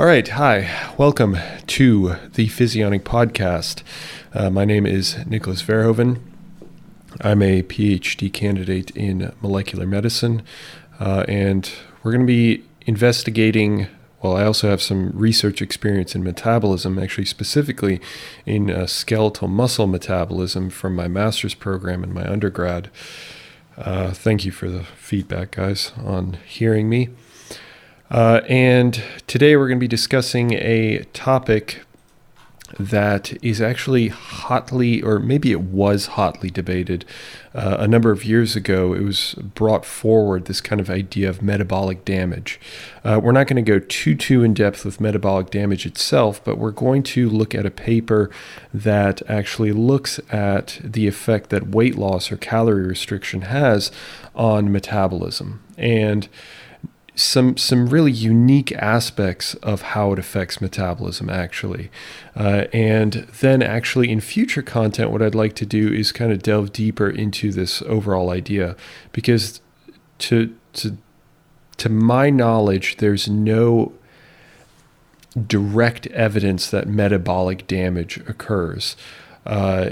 All right. Hi. Welcome to the Physionic Podcast. Uh, my name is Nicholas Verhoeven. I'm a PhD candidate in molecular medicine, uh, and we're going to be investigating. Well, I also have some research experience in metabolism, actually, specifically in uh, skeletal muscle metabolism from my master's program and my undergrad. Uh, thank you for the feedback, guys, on hearing me. Uh, and today we're going to be discussing a topic that is actually hotly, or maybe it was hotly debated uh, a number of years ago. It was brought forward this kind of idea of metabolic damage. Uh, we're not going to go too too in depth with metabolic damage itself, but we're going to look at a paper that actually looks at the effect that weight loss or calorie restriction has on metabolism and some some really unique aspects of how it affects metabolism actually. Uh, and then actually in future content what i'd like to do is kind of delve deeper into this overall idea because to to to my knowledge there's no direct evidence that metabolic damage occurs. Uh,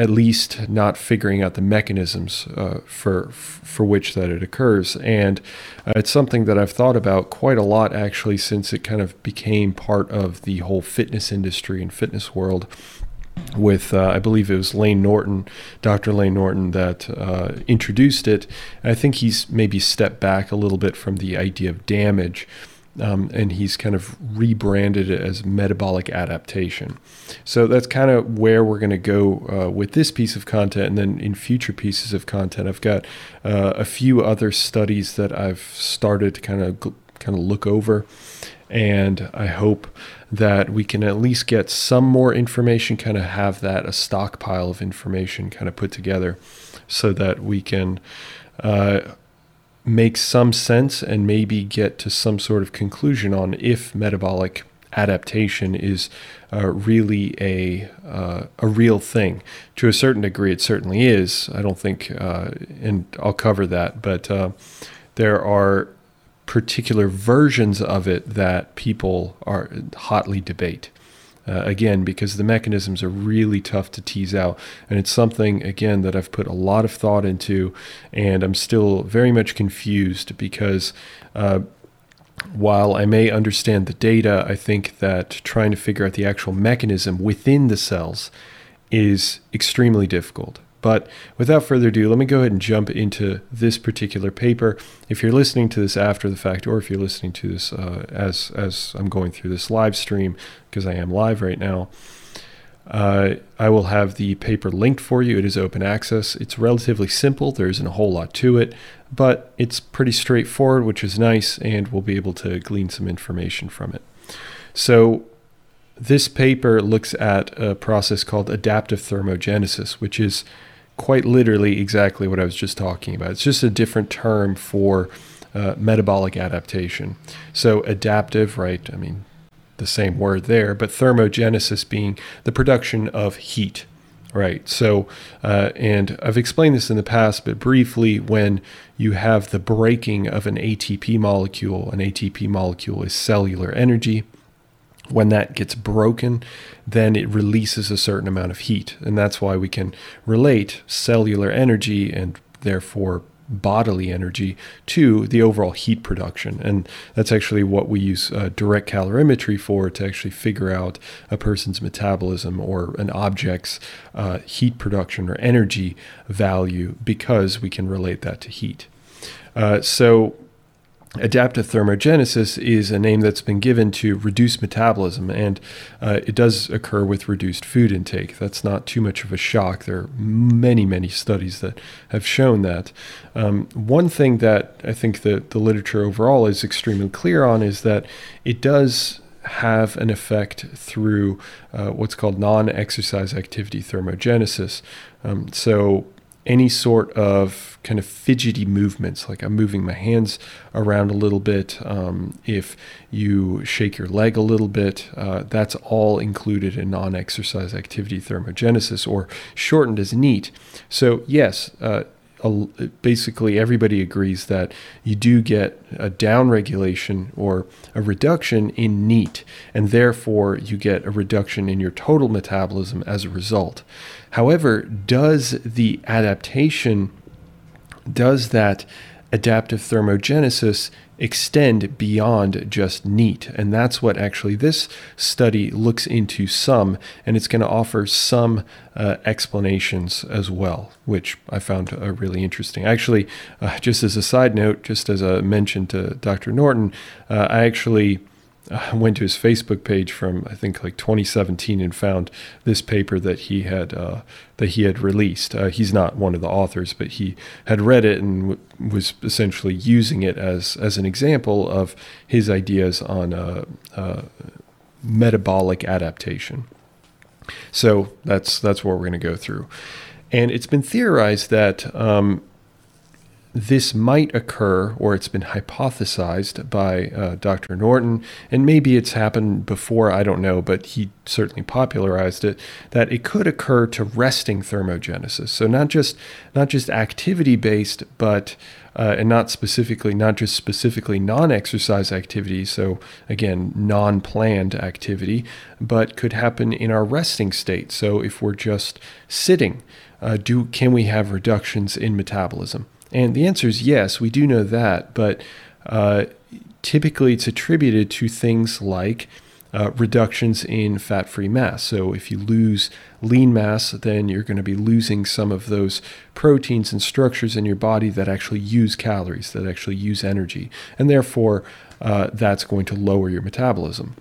at least not figuring out the mechanisms uh, for for which that it occurs. And uh, it's something that I've thought about quite a lot actually since it kind of became part of the whole fitness industry and fitness world. With uh, I believe it was Layne Norton, Dr. Layne Norton, that uh, introduced it. I think he's maybe stepped back a little bit from the idea of damage um, and he's kind of rebranded it as metabolic adaptation. So that's kind of where we're going to go uh, with this piece of content. And then in future pieces of content, I've got uh, a few other studies that I've started to kind of kind of look over, and I hope that we can at least get some more information, kind of have that a stockpile of information kind of put together, so that we can. Uh, make some sense and maybe get to some sort of conclusion on if metabolic adaptation is uh, really a uh, a real thing. To a certain degree, it certainly is. I don't think, uh, and I'll cover that, but uh, there are particular versions of it that people are hotly debate. Uh, again, because the mechanisms are really tough to tease out. And it's something, again, that I've put a lot of thought into, and I'm still very much confused because. Uh, while I may understand the data, I think that trying to figure out the actual mechanism within the cells is extremely difficult. But without further ado, let me go ahead and jump into this particular paper. If you're listening to this after the fact, or if you're listening to this uh, as as I'm going through this live stream, because I am live right now, uh, I will have the paper linked for you. It is open access. It's relatively simple. There isn't a whole lot to it, but it's pretty straightforward, which is nice, and we'll be able to glean some information from it. So this paper looks at a process called adaptive thermogenesis, which is quite literally exactly what I was just talking about. It's just a different term for uh, metabolic adaptation. So, adaptive, right? I mean, the same word there, but thermogenesis being the production of heat, right? So, uh, and I've explained this in the past, but briefly, when you have the breaking of an ATP molecule, an ATP molecule is cellular energy when that gets broken, then it releases a certain amount of heat. And that's why we can relate cellular energy and therefore bodily energy to the overall heat production. And that's actually what we use uh, direct calorimetry for to actually figure out a person's metabolism or an object's uh, heat production or energy value because we can relate that to heat. Uh, so Adaptive thermogenesis is a name that's been given to reduced metabolism, and uh, it does occur with reduced food intake. That's not too much of a shock. There are many, many studies that have shown that. Um, one thing that I think that the literature overall is extremely clear on is that it does have an effect through uh, what's called non exercise activity thermogenesis. Um, so, any sort of kind of fidgety movements, like I'm moving my hands around a little bit. Um, if you shake your leg a little bit, uh, that's all included in non exercise activity thermogenesis or shortened as NEAT. So, yes, uh, basically everybody agrees that you do get a downregulation or a reduction in NEAT, and therefore you get a reduction in your total metabolism as a result. However, does the adaptation, does that adaptive thermogenesis extend beyond just NEAT. And that's what actually this study looks into some, and it's going to offer some uh, explanations as well, which I found uh, really interesting. Actually, uh, just as a side note, just as a mention to Dr. Norton, uh, I actually I went to his Facebook page from I think like 2017 and found this paper that he had uh, that he had released. Uh, he's not one of the authors, but he had read it and w- was essentially using it as as an example of his ideas on uh, uh metabolic adaptation. So that's that's what we're going to go through, and it's been theorized that um, this might occur, or it's been hypothesized by uh, Dr. Norton, and maybe it's happened before, I don't know, but he certainly popularized it, that it could occur to resting thermogenesis. So not just not just activity based, but uh, and not specifically, not just specifically non-exercise activity. So again, non-planned activity, but could happen in our resting state. So if we're just sitting, uh, do can we have reductions in metabolism? And the answer is yes, we do know that, but uh, typically it's attributed to things like uh, reductions in fat free mass. So if you lose lean mass, then you're going to be losing some of those proteins and structures in your body that actually use calories, that actually use energy. And therefore, uh, that's going to lower your metabolism.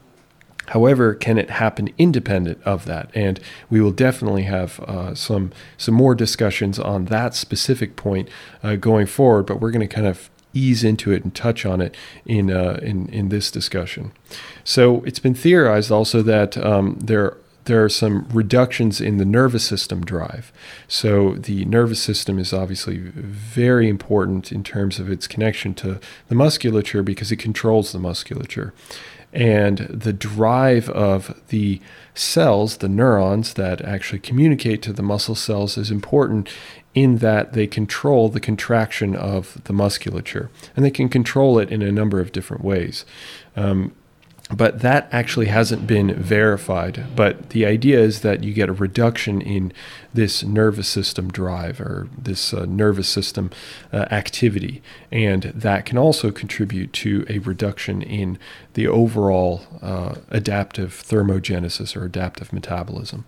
However, can it happen independent of that? And we will definitely have uh, some some more discussions on that specific point uh, going forward. But we're going to kind of ease into it and touch on it in uh, in in this discussion. So it's been theorized also that um, there there are some reductions in the nervous system drive. So the nervous system is obviously very important in terms of its connection to the musculature because it controls the musculature and the drive of the cells, the neurons that actually communicate to the muscle cells, is important in that they control the contraction of the musculature. And they can control it in a number of different ways. Um, but that actually hasn't been verified. But the idea is that you get a reduction in this nervous system drive or this uh, nervous system uh, activity, and that can also contribute to a reduction in the overall uh, adaptive thermogenesis or adaptive metabolism.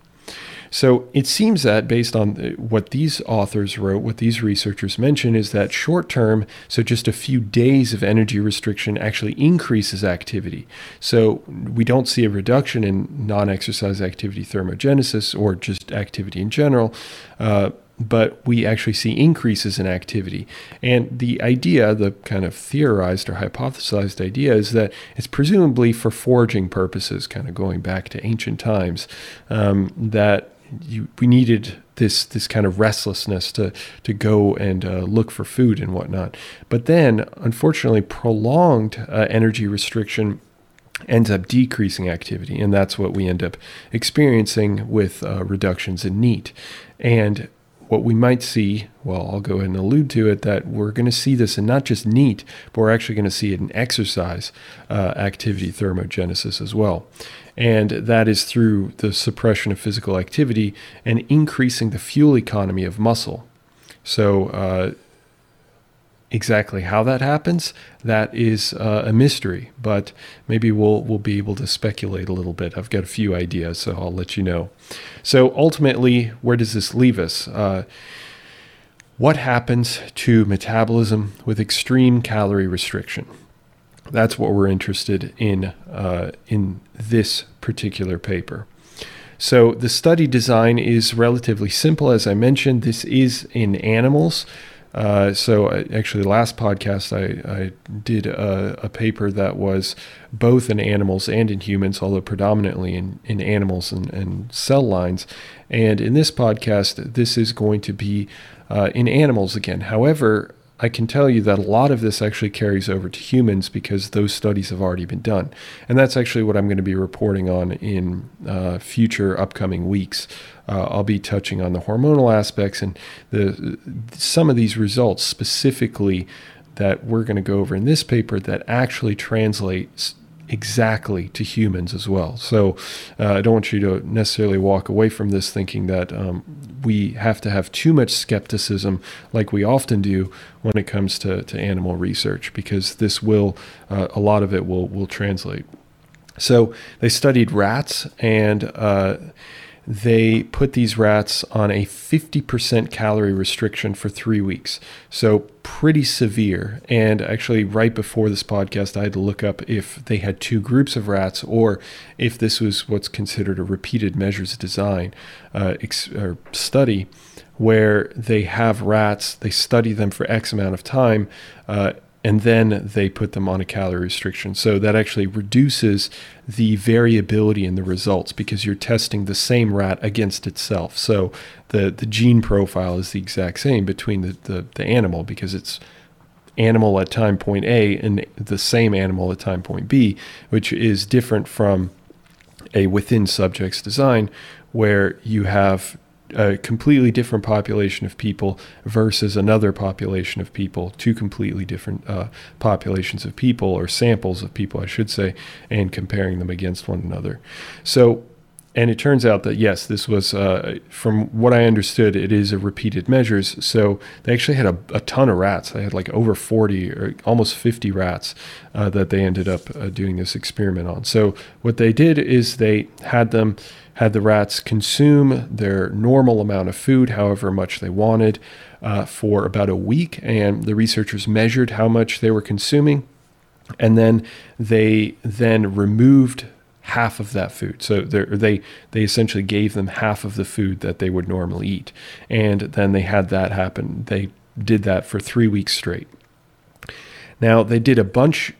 So it seems that based on what these authors wrote, what these researchers mention is that short term, so just a few days of energy restriction actually increases activity. So we don't see a reduction in non exercise activity thermogenesis or just activity in general. Uh, but we actually see increases in activity. And the idea, the kind of theorized or hypothesized idea, is that it's presumably for foraging purposes, kind of going back to ancient times, um, that you, we needed this this kind of restlessness to to go and uh, look for food and whatnot. But then, unfortunately, prolonged uh, energy restriction ends up decreasing activity, and that's what we end up experiencing with uh, reductions in NEAT. And what we might see, well, I'll go ahead and allude to it, that we're going to see this in not just NEAT, but we're actually going to see it in exercise uh, activity thermogenesis as well and that is through the suppression of physical activity and increasing the fuel economy of muscle. So, uh, exactly how that happens, that is uh, a mystery, but maybe we'll, we'll be able to speculate a little bit. I've got a few ideas, so I'll let you know. So, ultimately, where does this leave us? Uh, what happens to metabolism with extreme calorie restriction? That's what we're interested in uh, in this particular paper. So the study design is relatively simple. As I mentioned, this is in animals. Uh, so I, actually, last podcast I, I did a, a, paper that was both in animals and in humans, although predominantly in, in animals and, and cell lines. And in this podcast, this is going to be uh, in animals again. However, I can tell you that a lot of this actually carries over to humans because those studies have already been done. And that's actually what I'm going to be reporting on in uh, future upcoming weeks. Uh, I'll be touching on the hormonal aspects and the some of these results specifically that we're going to go over in this paper that actually translates exactly to humans as well. So uh, I don't want you to necessarily walk away from this thinking that um, we have to have too much skepticism, like we often do when it comes to, to animal research, because this will, uh, a lot of it will, will translate. So they studied rats and uh, they put these rats on a 50% calorie restriction for three weeks. So, pretty severe. And actually, right before this podcast, I had to look up if they had two groups of rats or if this was what's considered a repeated measures design uh, ex- study where they have rats, they study them for X amount of time. Uh, and then they put them on a calorie restriction. So that actually reduces the variability in the results because you're testing the same rat against itself. So the, the gene profile is the exact same between the, the, the animal because it's animal at time point A and the same animal at time point B, which is different from a within subjects design where you have a completely different population of people versus another population of people, two completely different uh, populations of people or samples of people, I should say, and comparing them against one another. So, and it turns out that yes, this was, uh, from what I understood, it is a repeated measures. So they actually had a, a ton of rats. They had like over 40 or almost 50 rats uh, that they ended up uh, doing this experiment on. So what they did is they had them had the rats consume their normal amount of food, however much they wanted, uh, for about a week. And the researchers measured how much they were consuming. And then they then removed half of that food. So they they essentially gave them half of the food that they would normally eat, and then they had that happen. They did that for three weeks straight. Now they did a bunch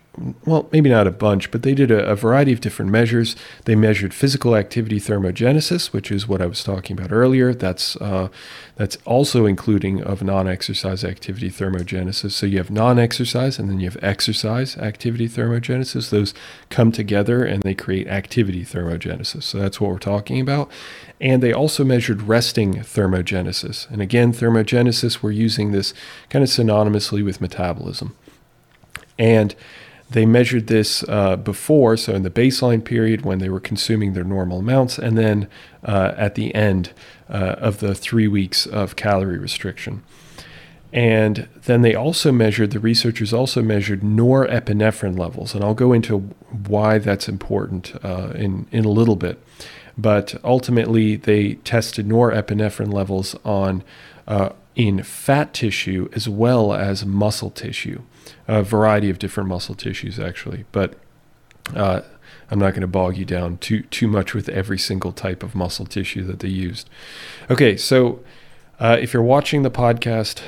well, maybe not a bunch, but they did a, a, variety of different measures. They measured physical activity thermogenesis, which is what I was talking about earlier. That's uh, that's also including of non-exercise activity thermogenesis. So you have non-exercise, and then you have exercise activity thermogenesis. Those come together and they create activity thermogenesis. So that's what we're talking about. And they also measured resting thermogenesis. And again, thermogenesis, we're using this kind of synonymously with metabolism. And they measured this uh, before, so in the baseline period when they were consuming their normal amounts, and then uh, at the end uh, of the three weeks of calorie restriction. And then they also measured, the researchers also measured norepinephrine levels. And I'll go into why that's important uh, in, in a little bit. But ultimately, they tested norepinephrine levels on uh, in fat tissue as well as muscle tissue a variety of different muscle tissues actually, but uh, I'm not going to bog you down too too much with every single type of muscle tissue that they used. Okay, so uh, if you're watching the podcast,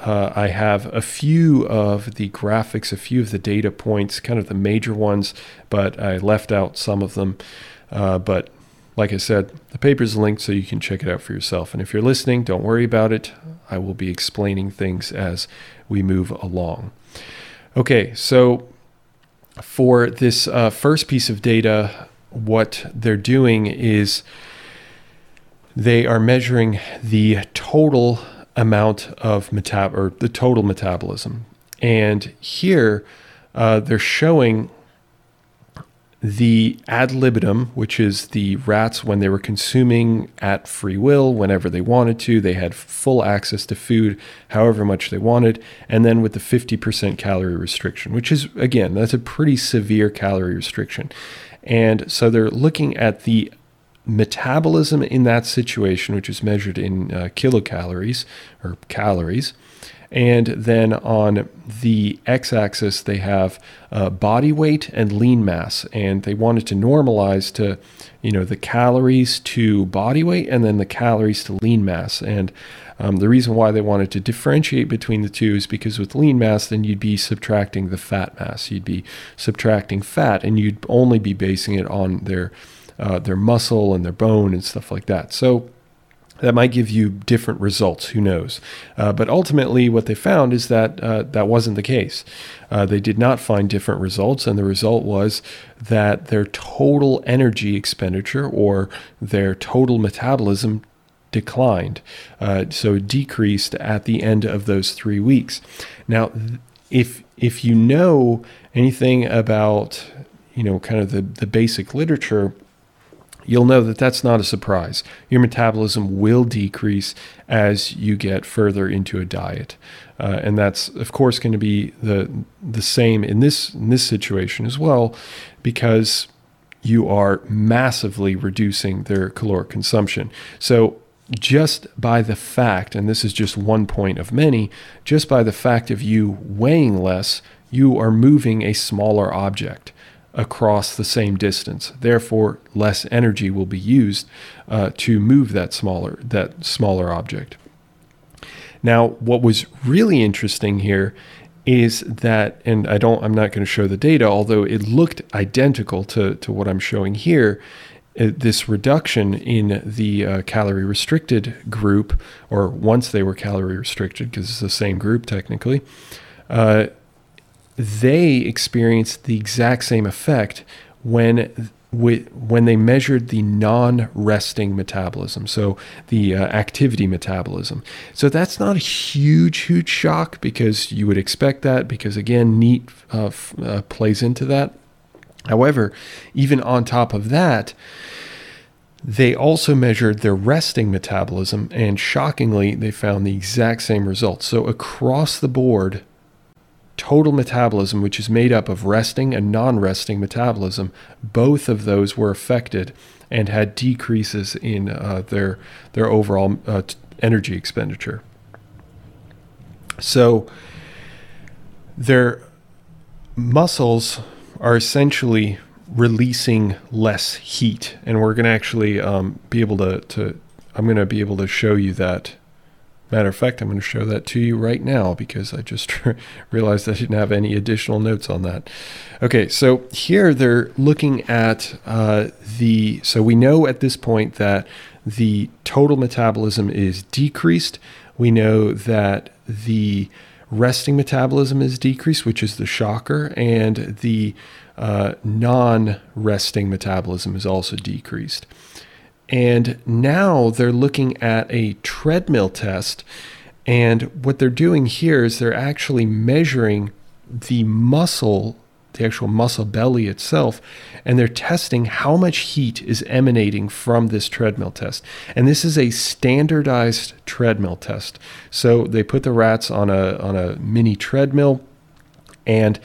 uh, I have a few of the graphics, a few of the data points, kind of the major ones, but I left out some of them. Uh, but like I said, the paper is linked so you can check it out for yourself. And if you're listening, don't worry about it. I will be explaining things as we move along. Okay, so for this uh, first piece of data, what they're doing is they are measuring the total amount of metab or the total metabolism. And here uh, they're showing the ad libitum, which is the rats when they were consuming at free will, whenever they wanted to, they had full access to food however much they wanted, and then with the 50% calorie restriction, which is, again, that's a pretty severe calorie restriction. And so they're looking at the metabolism in that situation, which is measured in uh, kilocalories or calories. And then on the x axis, they have uh, body weight and lean mass. And they wanted to normalize to, you know, the calories to body weight and then the calories to lean mass. And um, the reason why they wanted to differentiate between the two is because with lean mass, then you'd be subtracting the fat mass. You'd be subtracting fat and you'd only be basing it on their, uh, their muscle and their bone and stuff like that. So that might give you different results. Who knows? Uh, but ultimately, what they found is that uh, that wasn't the case. Uh, they did not find different results, and the result was that their total energy expenditure or their total metabolism declined. Uh, so decreased at the end of those three weeks. Now, if if you know anything about you know kind of the, the basic literature you'll know that that's not a surprise. Your metabolism will decrease as you get further into a diet. Uh, and that's, of course, going to be the, the same in this, in this situation as well, because you are massively reducing their caloric consumption. So, just by the fact, and this is just one point of many, just by the fact of you weighing less, you are moving a smaller object across the same distance. Therefore, less energy will be used uh, to move that smaller that smaller object. Now, what was really interesting here is that, and I don't, I'm not going to show the data, although it looked identical to, to what I'm showing here. Uh, this reduction in the uh, calorie restricted group, or once they were calorie restricted, because it's the same group technically, uh, they experienced the exact same effect when when they measured the non-resting metabolism, so the uh, activity metabolism. So that's not a huge, huge shock because you would expect that because again, NEAT uh, f- uh, plays into that. However, even on top of that, they also measured their resting metabolism, and shockingly, they found the exact same results. So across the board, total metabolism, which is made up of resting and non resting metabolism, both of those were affected and had decreases in uh, their, their overall uh, energy expenditure. So their muscles are essentially releasing less heat, and we're going to actually um, be able to, to I'm going to be able to show you that Matter of fact, I'm going to show that to you right now because I just realized I didn't have any additional notes on that. Okay, so here they're looking at uh, the. So we know at this point that the total metabolism is decreased. We know that the resting metabolism is decreased, which is the shocker, and the uh, non resting metabolism is also decreased. And now they're looking at a treadmill test. And what they're doing here is they're actually measuring the muscle, the actual muscle belly itself, and they're testing how much heat is emanating from this treadmill test. And this is a standardized treadmill test. So they put the rats on a on a mini treadmill and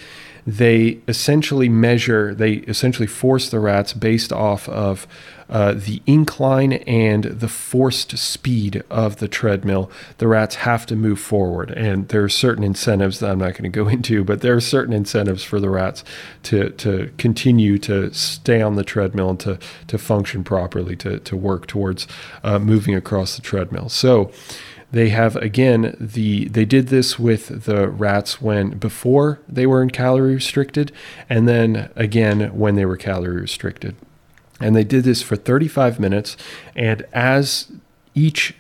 they essentially measure, they essentially force the rats based off of uh, the incline and the forced speed of the treadmill. The rats have to move forward, and there are certain incentives that I'm not going to go into, but there are certain incentives for the rats to to continue to stay on the treadmill and to to function properly, to to work towards uh, moving across the treadmill. So they have again the they did this with the rats when before they were in calorie restricted and then again when they were calorie restricted and they did this for 35 minutes. And as each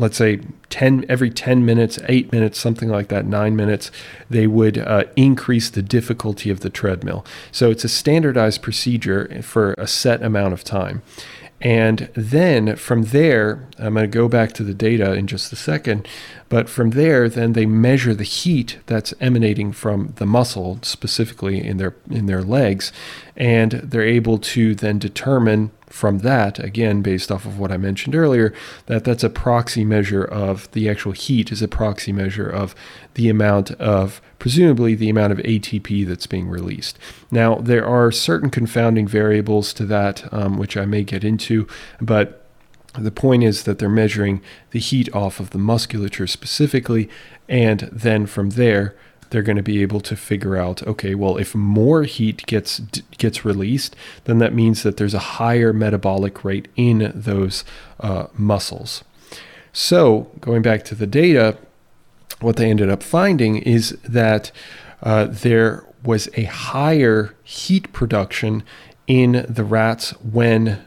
let's say 10 every 10 minutes 8 minutes something like that 9 minutes they would uh, increase the difficulty of the treadmill. So it's a standardized procedure for a set amount of time. And then from there, I'm going to go back to the data in just a second, but from there, then they measure the heat that's emanating from the muscle, specifically in their in their legs, and they're able to then determine from that, again, based off of what I mentioned earlier, that that's a proxy measure of the actual heat is a proxy measure of the amount of, presumably, the amount of ATP that's being released. Now, there are certain confounding variables to that, um, which I may get into, but the point is that they're measuring the heat off of the musculature specifically, and then from there, they're going to be able to figure out okay well if more heat gets gets released then that means that there's a higher metabolic rate in those uh, muscles so going back to the data what they ended up finding is that uh, there was a higher heat production in the rats when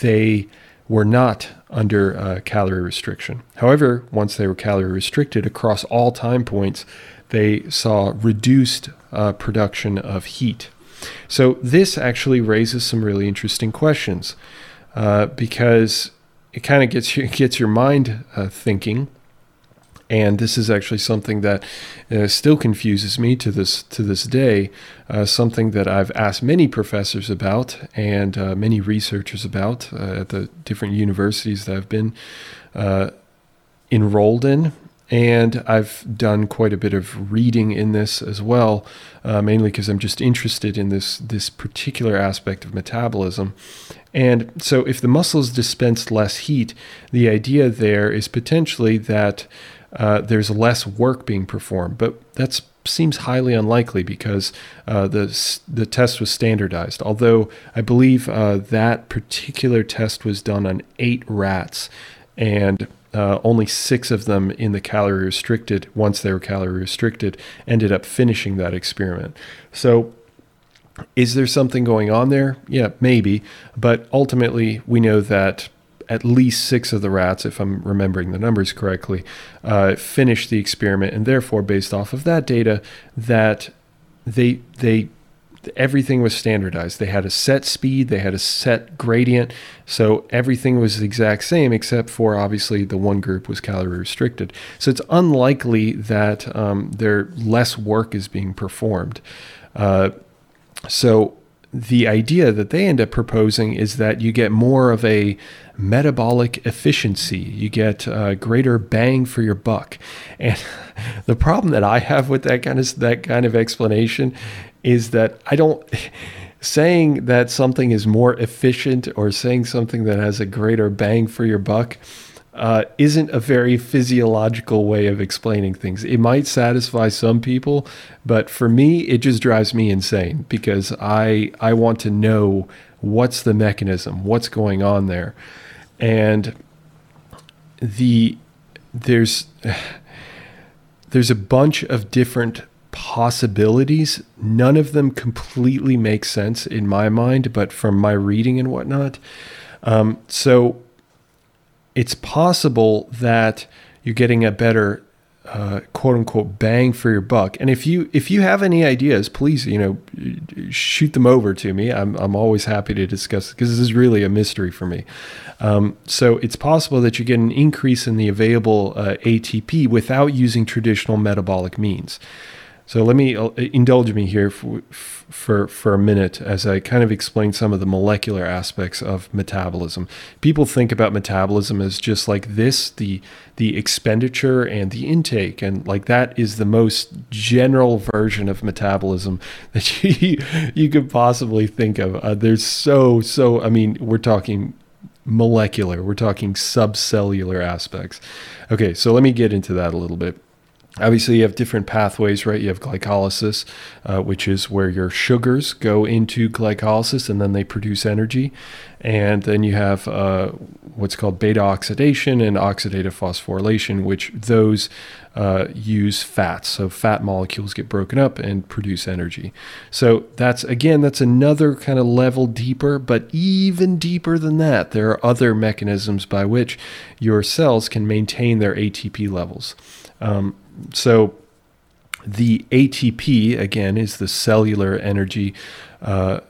they were not under uh, calorie restriction. However, once they were calorie restricted across all time points, they saw reduced uh, production of heat. So, this actually raises some really interesting questions uh, because it kind of gets gets your mind uh, thinking. And this is actually something that uh, still confuses me to this to this day. Uh, something that I've asked many professors about and uh, many researchers about at the different universities that I've been enrolled in and I've done quite a bit of reading in this as well, uh, mainly because I'm just interested in this this particular aspect of metabolism. And so, if the muscles dispense less heat, the idea there is potentially that uh, there's less work being performed, but that seems highly unlikely because uh, the the test was standardized. Although I believe uh, that particular test was done on eight rats, and uh, only six of them in the calorie restricted, once they were calorie restricted, ended up finishing that experiment. So, is there something going on there? Yeah, maybe. But ultimately, we know that at least six of the rats, if I'm remembering the numbers correctly, uh, finished the experiment, and therefore, based off of that data, that they they everything was standardized. They had a set speed, they had a set gradient, so everything was the exact same except for obviously the one group was calorie restricted. So it's unlikely that um, there less work is being performed. Uh, so the idea that they end up proposing is that you get more of a metabolic efficiency. You get uh, greater bang for your buck. And the problem that I have with that kind of that kind of explanation is that I don't saying that something is more efficient or saying something that has a greater bang for your buck uh, isn't a very physiological way of explaining things. It might satisfy some people, but for me, it just drives me insane because I I want to know what's the mechanism, what's going on there, and the there's there's a bunch of different possibilities. None of them completely make sense in my mind, but from my reading and whatnot. Um, so it's possible that you're getting a better uh, quote unquote bang for your buck. And if you if you have any ideas, please you know shoot them over to me. I'm I'm always happy to discuss because this is really a mystery for me. Um, so it's possible that you get an increase in the available uh, ATP without using traditional metabolic means. So let me uh, indulge me here for, for, for a minute as I kind of explain some of the molecular aspects of metabolism. People think about metabolism as just like this, the the expenditure and the intake, and like that is the most general version of metabolism that you you could possibly think of. Uh, there's so so. I mean, we're talking molecular, we're talking subcellular aspects. Okay, so let me get into that a little bit. Obviously, you have different pathways, right? You have glycolysis, uh, which is where your sugars go into glycolysis and then they produce energy. And then you have uh, what's called beta oxidation and oxidative phosphorylation, which those uh, use fats. So fat molecules get broken up and produce energy. So that's, again, that's another kind of level deeper, but even deeper than that, there are other mechanisms by which your cells can maintain their ATP levels. Um, so the ATP again is the cellular energy. Uh,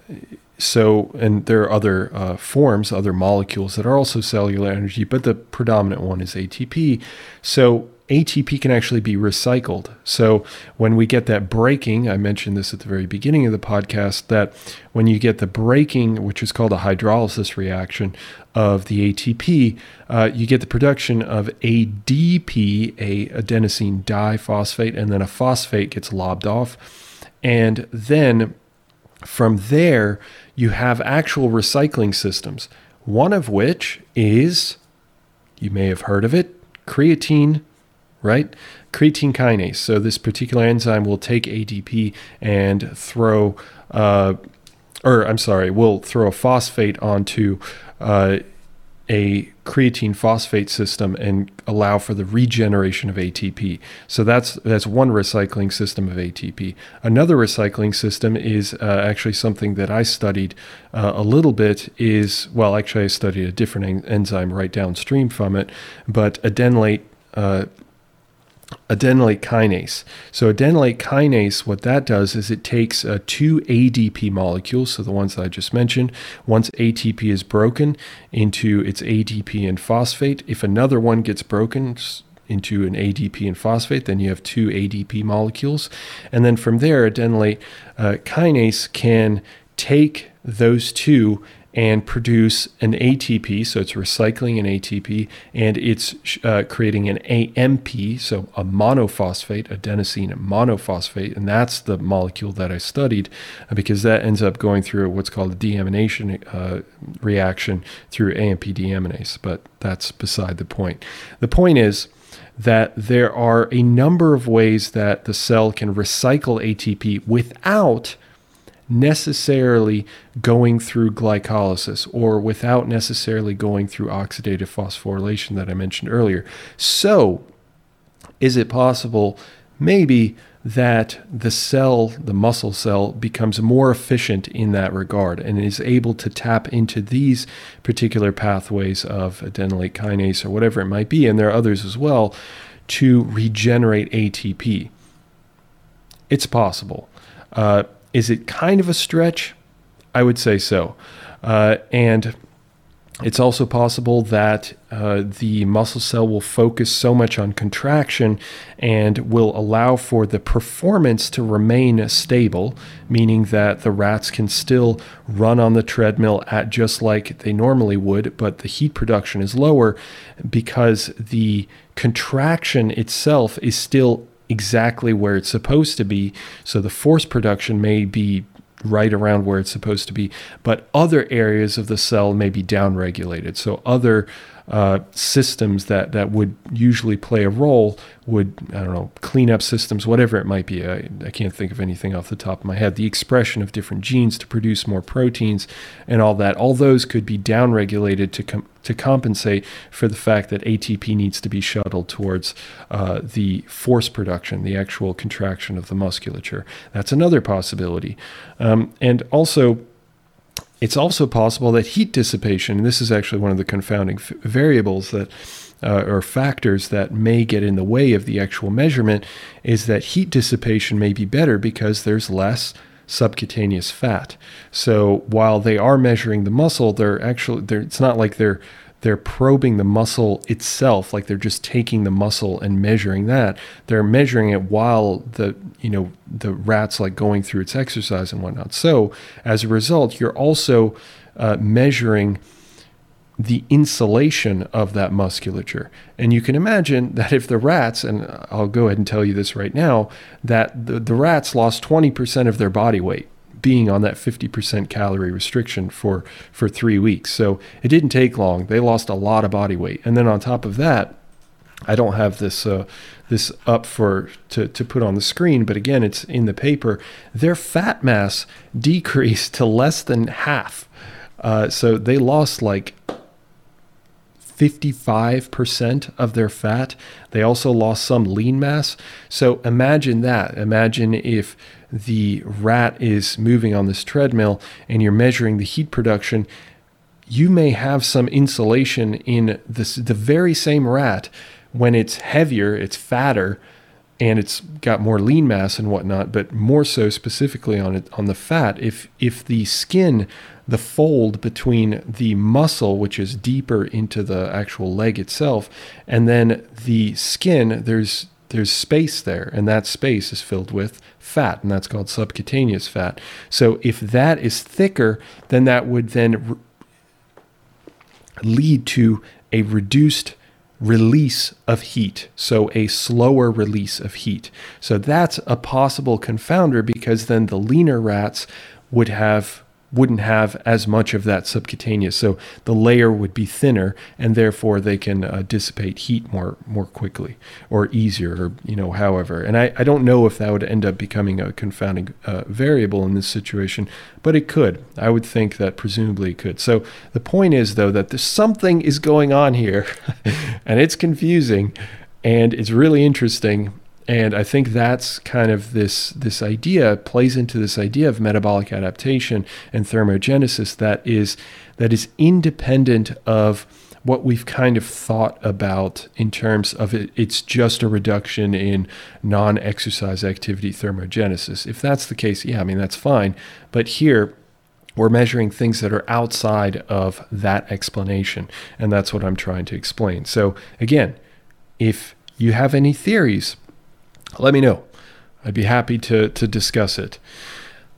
so, and there are other uh, forms, other molecules that are also cellular energy, but the predominant one is ATP. So, ATP can actually be recycled. So when we get that breaking, I mentioned this at the very beginning of the podcast, that when you get the breaking, which is called a hydrolysis reaction of the ATP, uh, you get the production of ADP, a adenosine diphosphate, and then a phosphate gets lobbed off. And then from there, you have actual recycling systems, one of which is, you may have heard of it, creatine right? Creatine kinase. So this particular enzyme will take ADP and throw, uh, or I'm sorry, will throw a phosphate onto uh, a creatine phosphate system and allow for the regeneration of ATP. So that's that's one recycling system of ATP. Another recycling system is uh, actually something that I studied uh, a little bit. Is well, actually, I studied a different en- enzyme right downstream from it, but adenylate uh, adenylate kinase. So adenylate kinase, what that does is it takes uh, two ADP molecules, so the ones that I just mentioned. Once ATP is broken into its ADP and phosphate, if another one gets broken into an ADP and phosphate, then you have two ADP molecules, and then from there, adenylate uh, kinase can take those two and produce an ATP. So it's recycling an ATP and it's uh, creating an AMP, so a monophosphate, adenosine monophosphate. And that's the molecule that I studied because that ends up going through what's called a deamination uh, reaction through AMP deaminase. But that's beside the point. The point is, that there are a number of ways that the cell can recycle ATP without necessarily going through glycolysis or without necessarily going through oxidative phosphorylation that I mentioned earlier. So, is it possible maybe that the cell, the muscle cell, becomes more efficient in that regard and is able to tap into these particular pathways of adenylate kinase or whatever it might be, and there are others as well, to regenerate ATP? It's possible. Uh, is it kind of a stretch? I would say so. Uh, and it's also possible that uh, the muscle cell will focus so much on contraction and will allow for the performance to remain stable, meaning that the rats can still run on the treadmill at just like they normally would, but the heat production is lower because the contraction itself is still exactly where it's supposed to be. So the force production may be right around where it's supposed to be, but other areas of the cell may be downregulated. So other uh, systems that, that would usually play a role would, I don't know, clean up systems, whatever it might be. I, I can't think of anything off the top of my head. The expression of different genes to produce more proteins and all that, all those could be downregulated to, com- to compensate for the fact that ATP needs to be shuttled towards uh, the force production, the actual contraction of the musculature. That's another possibility. Um, and also, it's also possible that heat dissipation, and this is actually one of the confounding f- variables that uh, or factors that may get in the way of the actual measurement, is that heat dissipation may be better because there's less subcutaneous fat. So while they are measuring the muscle, they're actually they're, it's not like they're they're probing the muscle itself like they're just taking the muscle and measuring that. They're measuring it while the you know the rat's like going through its exercise and whatnot. So as a result you're also uh, measuring the insulation of that musculature. And you can imagine that if the rats and i'll go ahead and tell you this right now that the, the rats lost 20% of their body weight being on that 50% calorie restriction for for 3 weeks. So it didn't take long. They lost a lot of body weight. And then on top of that, I don't have this uh, this up for to, to put on the screen, but again, it's in the paper. Their fat mass decreased to less than half. Uh, so they lost like 55% of their fat. They also lost some lean mass. So imagine that. Imagine if the rat is moving on this treadmill and you're measuring the heat production, you may have some insulation in this, the very same rat when it's heavier, it's fatter, and it's got more lean mass and whatnot, but more so specifically on it on the fat. If if the skin, the fold between the muscle, which is deeper into the actual leg itself, and then the skin, there's there's space there, and that space is filled with fat, and that's called subcutaneous fat. So if that is thicker, then that would then re- lead to a reduced release of heat, so a slower release of heat. So that's a possible confounder because then the leaner rats would have wouldn't have as much of that subcutaneous. So the layer would be thinner, and therefore they can uh, dissipate heat more more quickly or easier, or you know, however. And I, I don't know if that would end up becoming a confounding uh, variable in this situation, but it could. I would think that presumably it could. So the point is, though, that there's something is going on here, and it's confusing, and it's really interesting and I think that's kind of this this idea plays into this idea of metabolic adaptation and thermogenesis that is that is independent of what we've kind of thought about in terms of it, it's just a reduction in non exercise activity thermogenesis. If that's the case, yeah, I mean, that's fine. But here, we're measuring things that are outside of that explanation. And that's what I'm trying to explain. So, again, if you have any theories, let me know. I'd be happy to, to discuss it.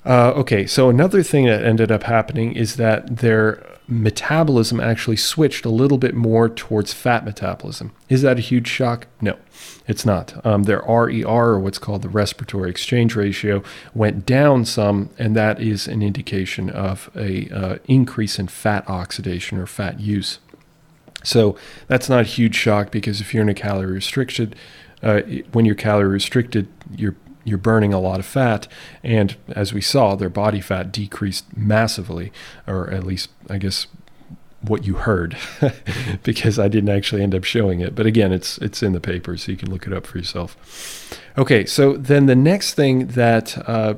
Uh, okay, so another thing that ended up happening is that their metabolism actually switched a little bit more towards fat metabolism. Is that a huge shock? No, it's not. Um, their RER, or what's called the respiratory exchange ratio, went down some, and that is an indication of a uh, increase in fat oxidation or fat use. So that's not a huge shock because if you're in a calorie restricted uh, when you're calorie restricted, you're you're burning a lot of fat, and as we saw, their body fat decreased massively, or at least I guess what you heard, because I didn't actually end up showing it. But again, it's it's in the paper, so you can look it up for yourself. Okay, so then the next thing that uh,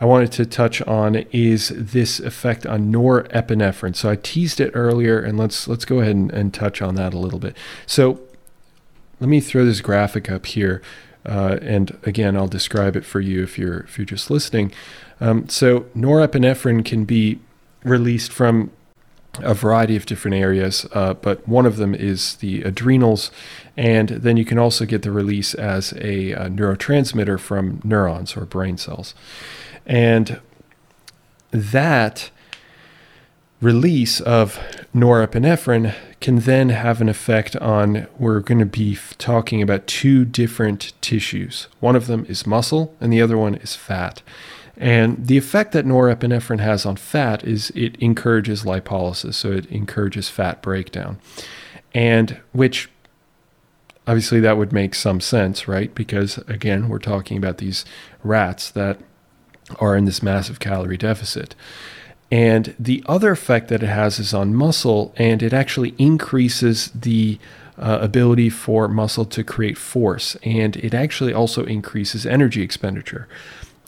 I wanted to touch on is this effect on norepinephrine. So I teased it earlier, and let's let's go ahead and, and touch on that a little bit. So let me throw this graphic up here. Uh, and again, I'll describe it for you if you're if you're just listening. Um, so norepinephrine can be released from a variety of different areas, uh, but one of them is the adrenals, and then you can also get the release as a, a neurotransmitter from neurons or brain cells, and that release of norepinephrine can then have an effect on we're going to be talking about two different tissues. One of them is muscle and the other one is fat. And the effect that norepinephrine has on fat is it encourages lipolysis so it encourages fat breakdown. And which obviously that would make some sense right? Because again we're talking about these rats that are in this massive calorie deficit and the other effect that it has is on muscle, and it actually increases the uh, ability for muscle to create force, and it actually also increases energy expenditure.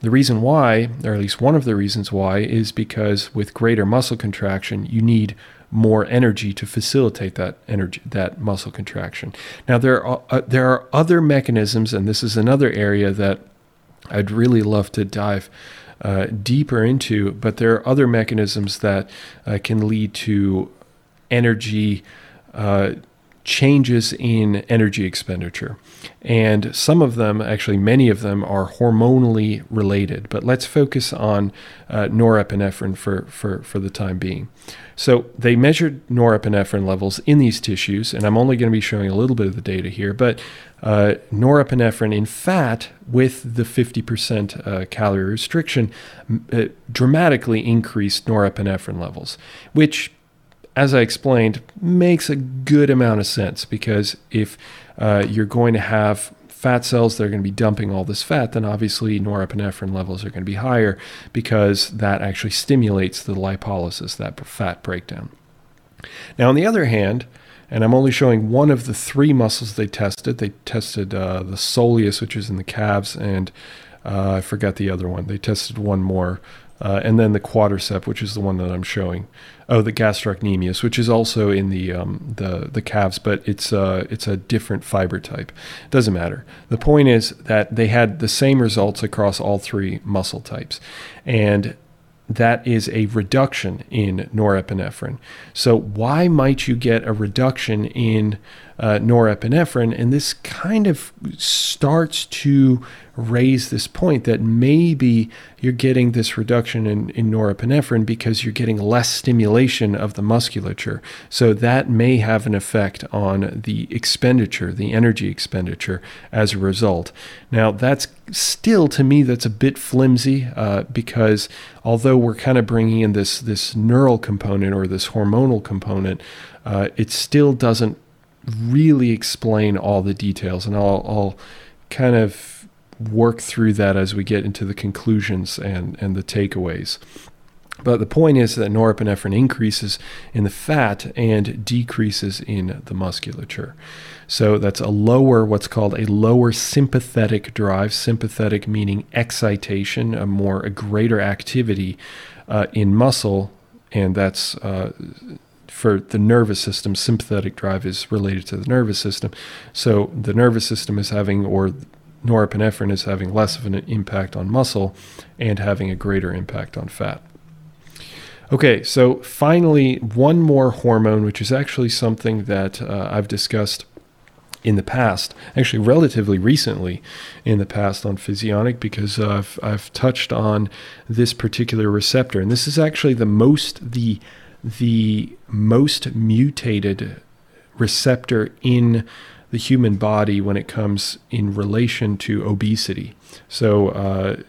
The reason why, or at least one of the reasons why, is because with greater muscle contraction, you need more energy to facilitate that energy, that muscle contraction. Now there are uh, there are other mechanisms, and this is another area that I'd really love to dive uh, deeper into, but there are other mechanisms that uh, can lead to energy uh, changes in energy expenditure. And some of them, actually, many of them, are hormonally related. But let's focus on uh, norepinephrine for, for, for the time being. So they measured norepinephrine levels in these tissues, and I'm only going to be showing a little bit of the data here, but uh, norepinephrine in fat with the 50% uh, calorie restriction uh, dramatically increased norepinephrine levels, which, as I explained, makes a good amount of sense because if uh, you're going to have fat cells that are going to be dumping all this fat, then obviously norepinephrine levels are going to be higher because that actually stimulates the lipolysis, that fat breakdown. Now, on the other hand, and I'm only showing one of the three muscles they tested. They tested uh, the soleus, which is in the calves, and uh, I forgot the other one. They tested one more, uh, and then the quadricep, which is the one that I'm showing. Oh, the gastrocnemius, which is also in the um, the the calves, but it's uh, it's a different fiber type. Doesn't matter. The point is that they had the same results across all three muscle types, and that is a reduction in norepinephrine. So, why might you get a reduction in uh, norepinephrine? And this kind of starts to raise this point that maybe you're getting this reduction in, in norepinephrine because you're getting less stimulation of the musculature. So that may have an effect on the expenditure, the energy expenditure as a result. Now, that's still to me that's a bit flimsy uh, because although we're kind of bringing in this this neural component or this hormonal component, uh, it still doesn't really explain all the details, and I'll, I'll kind of work through that as we get into the conclusions and, and the takeaways. But the point is that norepinephrine increases in the fat and decreases in the musculature. So that's a lower, what's called a lower sympathetic drive. Sympathetic meaning excitation, a more, a greater activity uh, in muscle, and that's uh, for the nervous system, sympathetic drive is related to the nervous system. So the nervous system is having, or norepinephrine is having less of an impact on muscle and having a greater impact on fat. Okay, so finally, one more hormone, which is actually something that uh, I've discussed in the past, actually relatively recently in the past on Physionic, because uh, I've, I've touched on this particular receptor. And this is actually the most, the the most mutated receptor in the human body when it comes in relation to obesity. So, uh,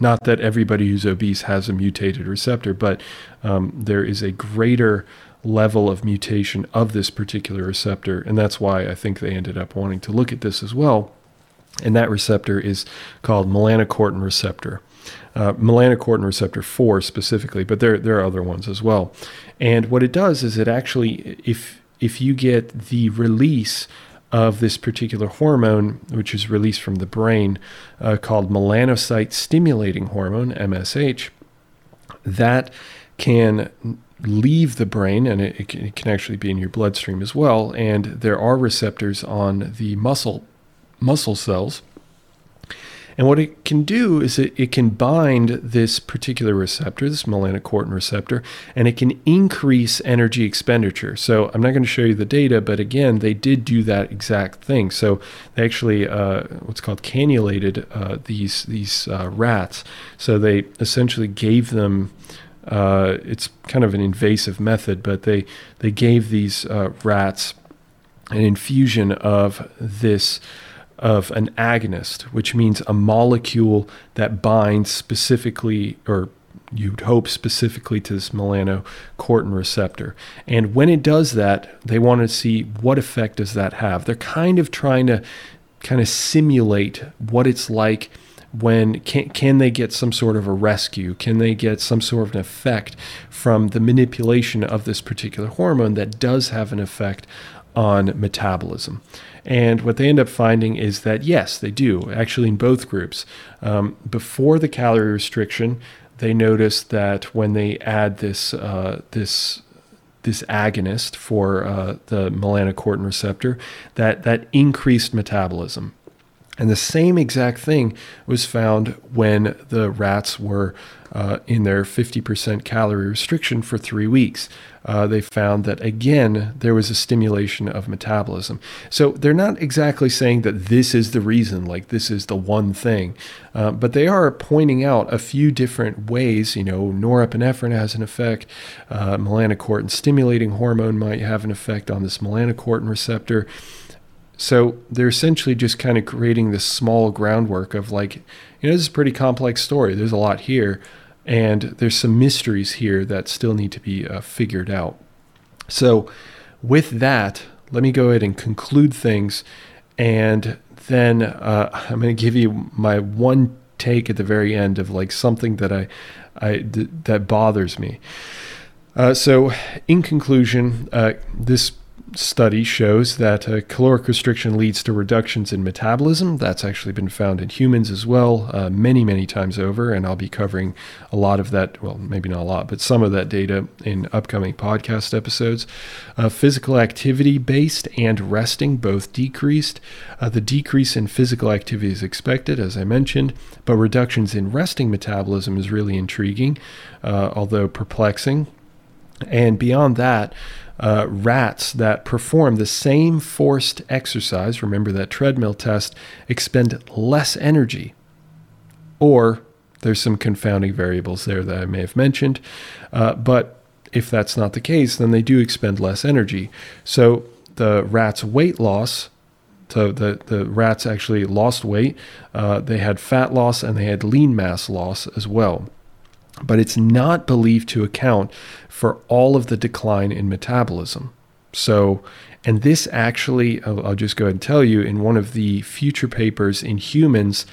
not that everybody who's obese has a mutated receptor, but um, there is a greater level of mutation of this particular receptor. And that's why I think they ended up wanting to look at this as well. And that receptor is called melanocortin receptor uh, melanocortin receptor 4 specifically, but there, there are other ones as well. And what it does is it actually, if, if you get the release of this particular hormone, which is released from the brain, uh, called melanocyte stimulating hormone, MSH, that can leave the brain and it, it, can, it, can, actually be in your bloodstream as well. And there are receptors on the muscle muscle cells and what it can do is it, it can bind this particular receptor, this melanocortin receptor, and it can increase energy expenditure. So I'm not going to show you the data, but again, they did do that exact thing. So they actually uh, what's called cannulated uh, these these uh, rats. So they essentially gave them. Uh, it's kind of an invasive method, but they they gave these uh, rats an infusion of this of an agonist, which means a molecule that binds specifically or you'd hope specifically to this melanocortin receptor. And when it does that, they want to see what effect does that have. They're kind of trying to kind of simulate what it's like when can, can they get some sort of a rescue can they get some sort of an effect from the manipulation of this particular hormone that does have an effect on metabolism and what they end up finding is that, yes, they do, actually, in both groups. Um, before the calorie restriction, they notice that when they add this, uh, this, this agonist for uh, the melanocortin receptor, that, that increased metabolism. And the same exact thing was found when the rats were uh, in their 50% calorie restriction for three weeks. Uh, they found that again, there was a stimulation of metabolism. So they're not exactly saying that this is the reason, like this is the one thing, uh, but they are pointing out a few different ways. You know, norepinephrine has an effect, uh, melanocortin stimulating hormone might have an effect on this melanocortin receptor. So they're essentially just kind of creating this small groundwork of like, you know, this is a pretty complex story. There's a lot here. And there's some mysteries here that still need to be uh, figured out. So, with that, let me go ahead and conclude things. And then uh, I'm going to give you my one take at the very end of like something that I, I th- that bothers me. Uh, so, in conclusion, uh, this study shows that uh, caloric restriction leads to reductions in metabolism. That's actually been found in humans as well, uh, many, many times over. And I'll be covering a lot of that, well, maybe not a lot, but some of that data in upcoming podcast episodes. Uh, physical activity based and resting both decreased. Uh, the decrease in physical activity is expected, as I mentioned, but reductions in resting metabolism is really intriguing, uh, although perplexing. And beyond that, uh, rats that perform the same forced exercise, remember that treadmill test, expend less energy Or there's some confounding variables there that I may have mentioned. Uh, but if that's not the case, then they do expend less energy. So the rat's weight loss, so the, the rats actually lost weight. Uh, they had fat loss and they had lean mass loss as well. But it's not believed to account for all of the decline in metabolism. So, and this actually, I'll, I'll just go ahead and tell you, in one of the future papers in humans,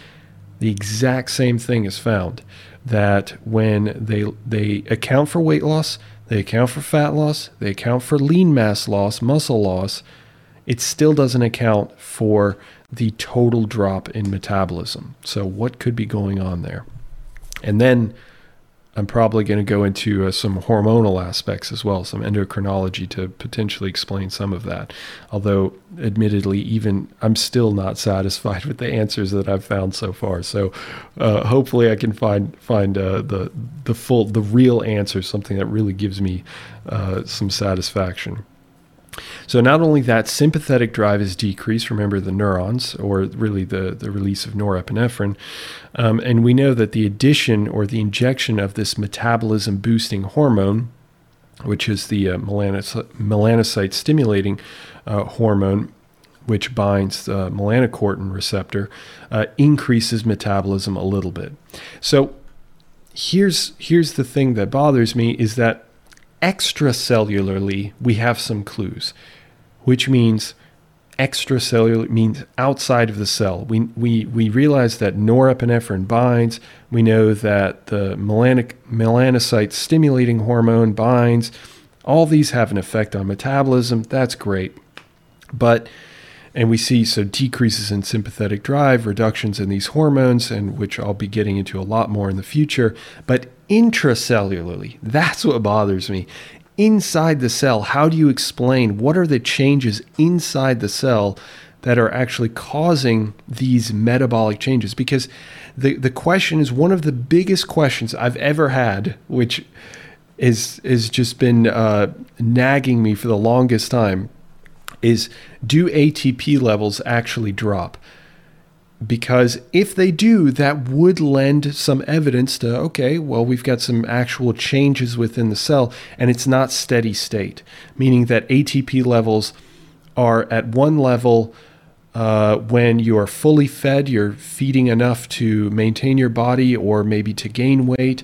the exact same thing is found that when they they account for weight loss, they account for fat loss, they account for lean mass loss, muscle loss, it still doesn't account for the total drop in metabolism. So what could be going on there? And then I'm probably going to go into uh, some hormonal aspects as well, some endocrinology to potentially explain some of that. Although, admittedly, even I'm still not satisfied with the answers that I've found so far. So, uh, hopefully, I can find find uh, the the full, the real answer, something that really gives me uh, some satisfaction. So not only that, sympathetic drive is decreased. Remember the neurons, or really the, the release of norepinephrine. Um, and we know that the addition or the injection of this metabolism boosting hormone, which is the uh, melanocyte stimulating uh, hormone, which binds the melanocortin receptor, uh, increases metabolism a little bit. So here's here's the thing that bothers me is that extracellularly, we have some clues, which means extracellular means outside of the cell. We, we, we realize that norepinephrine binds. We know that the melanic, melanocyte stimulating hormone binds. All these have an effect on metabolism. That's great. But and we see so decreases in sympathetic drive, reductions in these hormones, and which I'll be getting into a lot more in the future. But intracellularly, that's what bothers me. Inside the cell, how do you explain what are the changes inside the cell that are actually causing these metabolic changes? Because the, the question is one of the biggest questions I've ever had, which is has just been uh, nagging me for the longest time is do ATP levels actually drop? Because if they do, that would lend some evidence to okay, well, we've got some actual changes within the cell and it's not steady state, meaning that ATP levels are at one level uh, when you are fully fed, you're feeding enough to maintain your body or maybe to gain weight,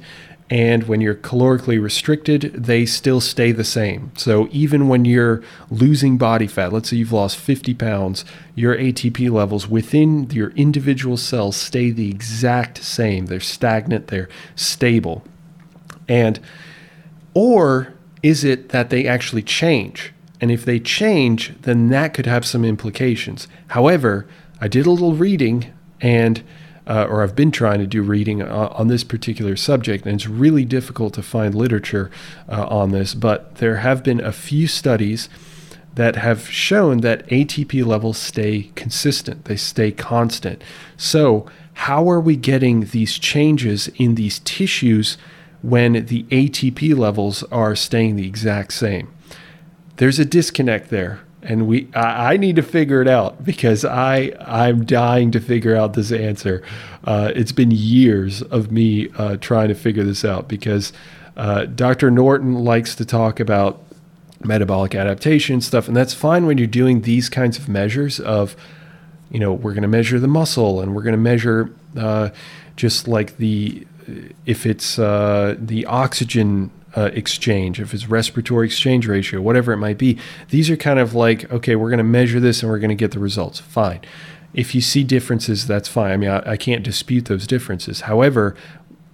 and when you're calorically restricted, they still stay the same. So even when you're losing body fat, let's say you've lost 50 pounds, your ATP levels within your individual cells stay the exact same. They're stagnant, they're stable. And or is it that they actually change? And if they change, then that could have some implications. However, I did a little reading and uh, or I've been trying to do reading uh, on this particular subject, and it's really difficult to find literature uh, on this. But there have been a few studies that have shown that ATP levels stay consistent, they stay constant. So, how are we getting these changes in these tissues when the ATP levels are staying the exact same? There's a disconnect there and we I, I, need to figure it out because I I'm dying to figure out this answer. Uh, it's been years of me uh, trying to figure this out because uh, Dr. Norton likes to talk about metabolic adaptation stuff, and that's fine when you're doing these kinds of measures of you know we're going to measure the muscle and we're going to measure uh, just like the if it's uh, the oxygen uh, exchange, if it's respiratory exchange ratio, whatever it might be. These are kind of like, okay, we're going to measure this and we're going to get the results. Fine. If you see differences, that's fine. I mean, I, I can't dispute those differences. However,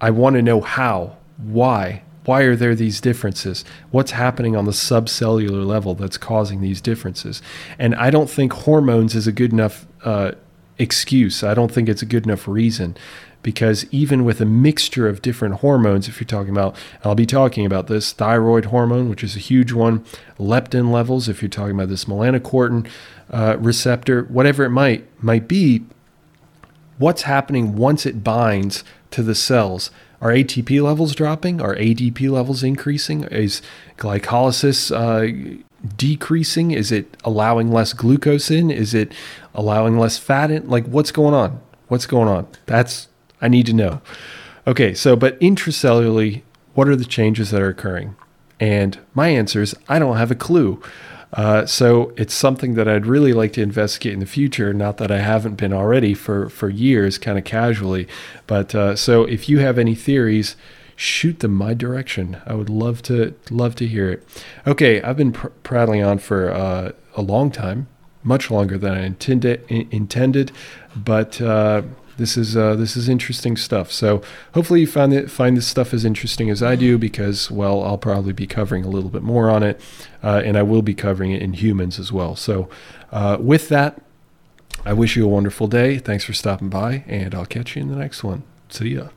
I want to know how, why, why are there these differences? What's happening on the subcellular level that's causing these differences? And I don't think hormones is a good enough uh, excuse. I don't think it's a good enough reason because even with a mixture of different hormones, if you're talking about, I'll be talking about this thyroid hormone, which is a huge one, leptin levels, if you're talking about this melanocortin uh, receptor, whatever it might might be, what's happening once it binds to the cells? Are ATP levels dropping? Are ADP levels increasing? Is glycolysis uh, decreasing? Is it allowing less glucose in? Is it allowing less fat in? Like, what's going on? What's going on? That's I need to know. Okay, so but intracellularly, what are the changes that are occurring? And my answer is I don't have a clue. Uh, so it's something that I'd really like to investigate in the future. Not that I haven't been already for for years, kind of casually. But uh, so if you have any theories, shoot them my direction. I would love to love to hear it. Okay, I've been pr- prattling on for uh, a long time, much longer than I intended. Intended, but uh, this is uh, this is interesting stuff. So hopefully you find it, find this stuff as interesting as I do because well I'll probably be covering a little bit more on it, uh, and I will be covering it in humans as well. So uh, with that, I wish you a wonderful day. Thanks for stopping by, and I'll catch you in the next one. See ya.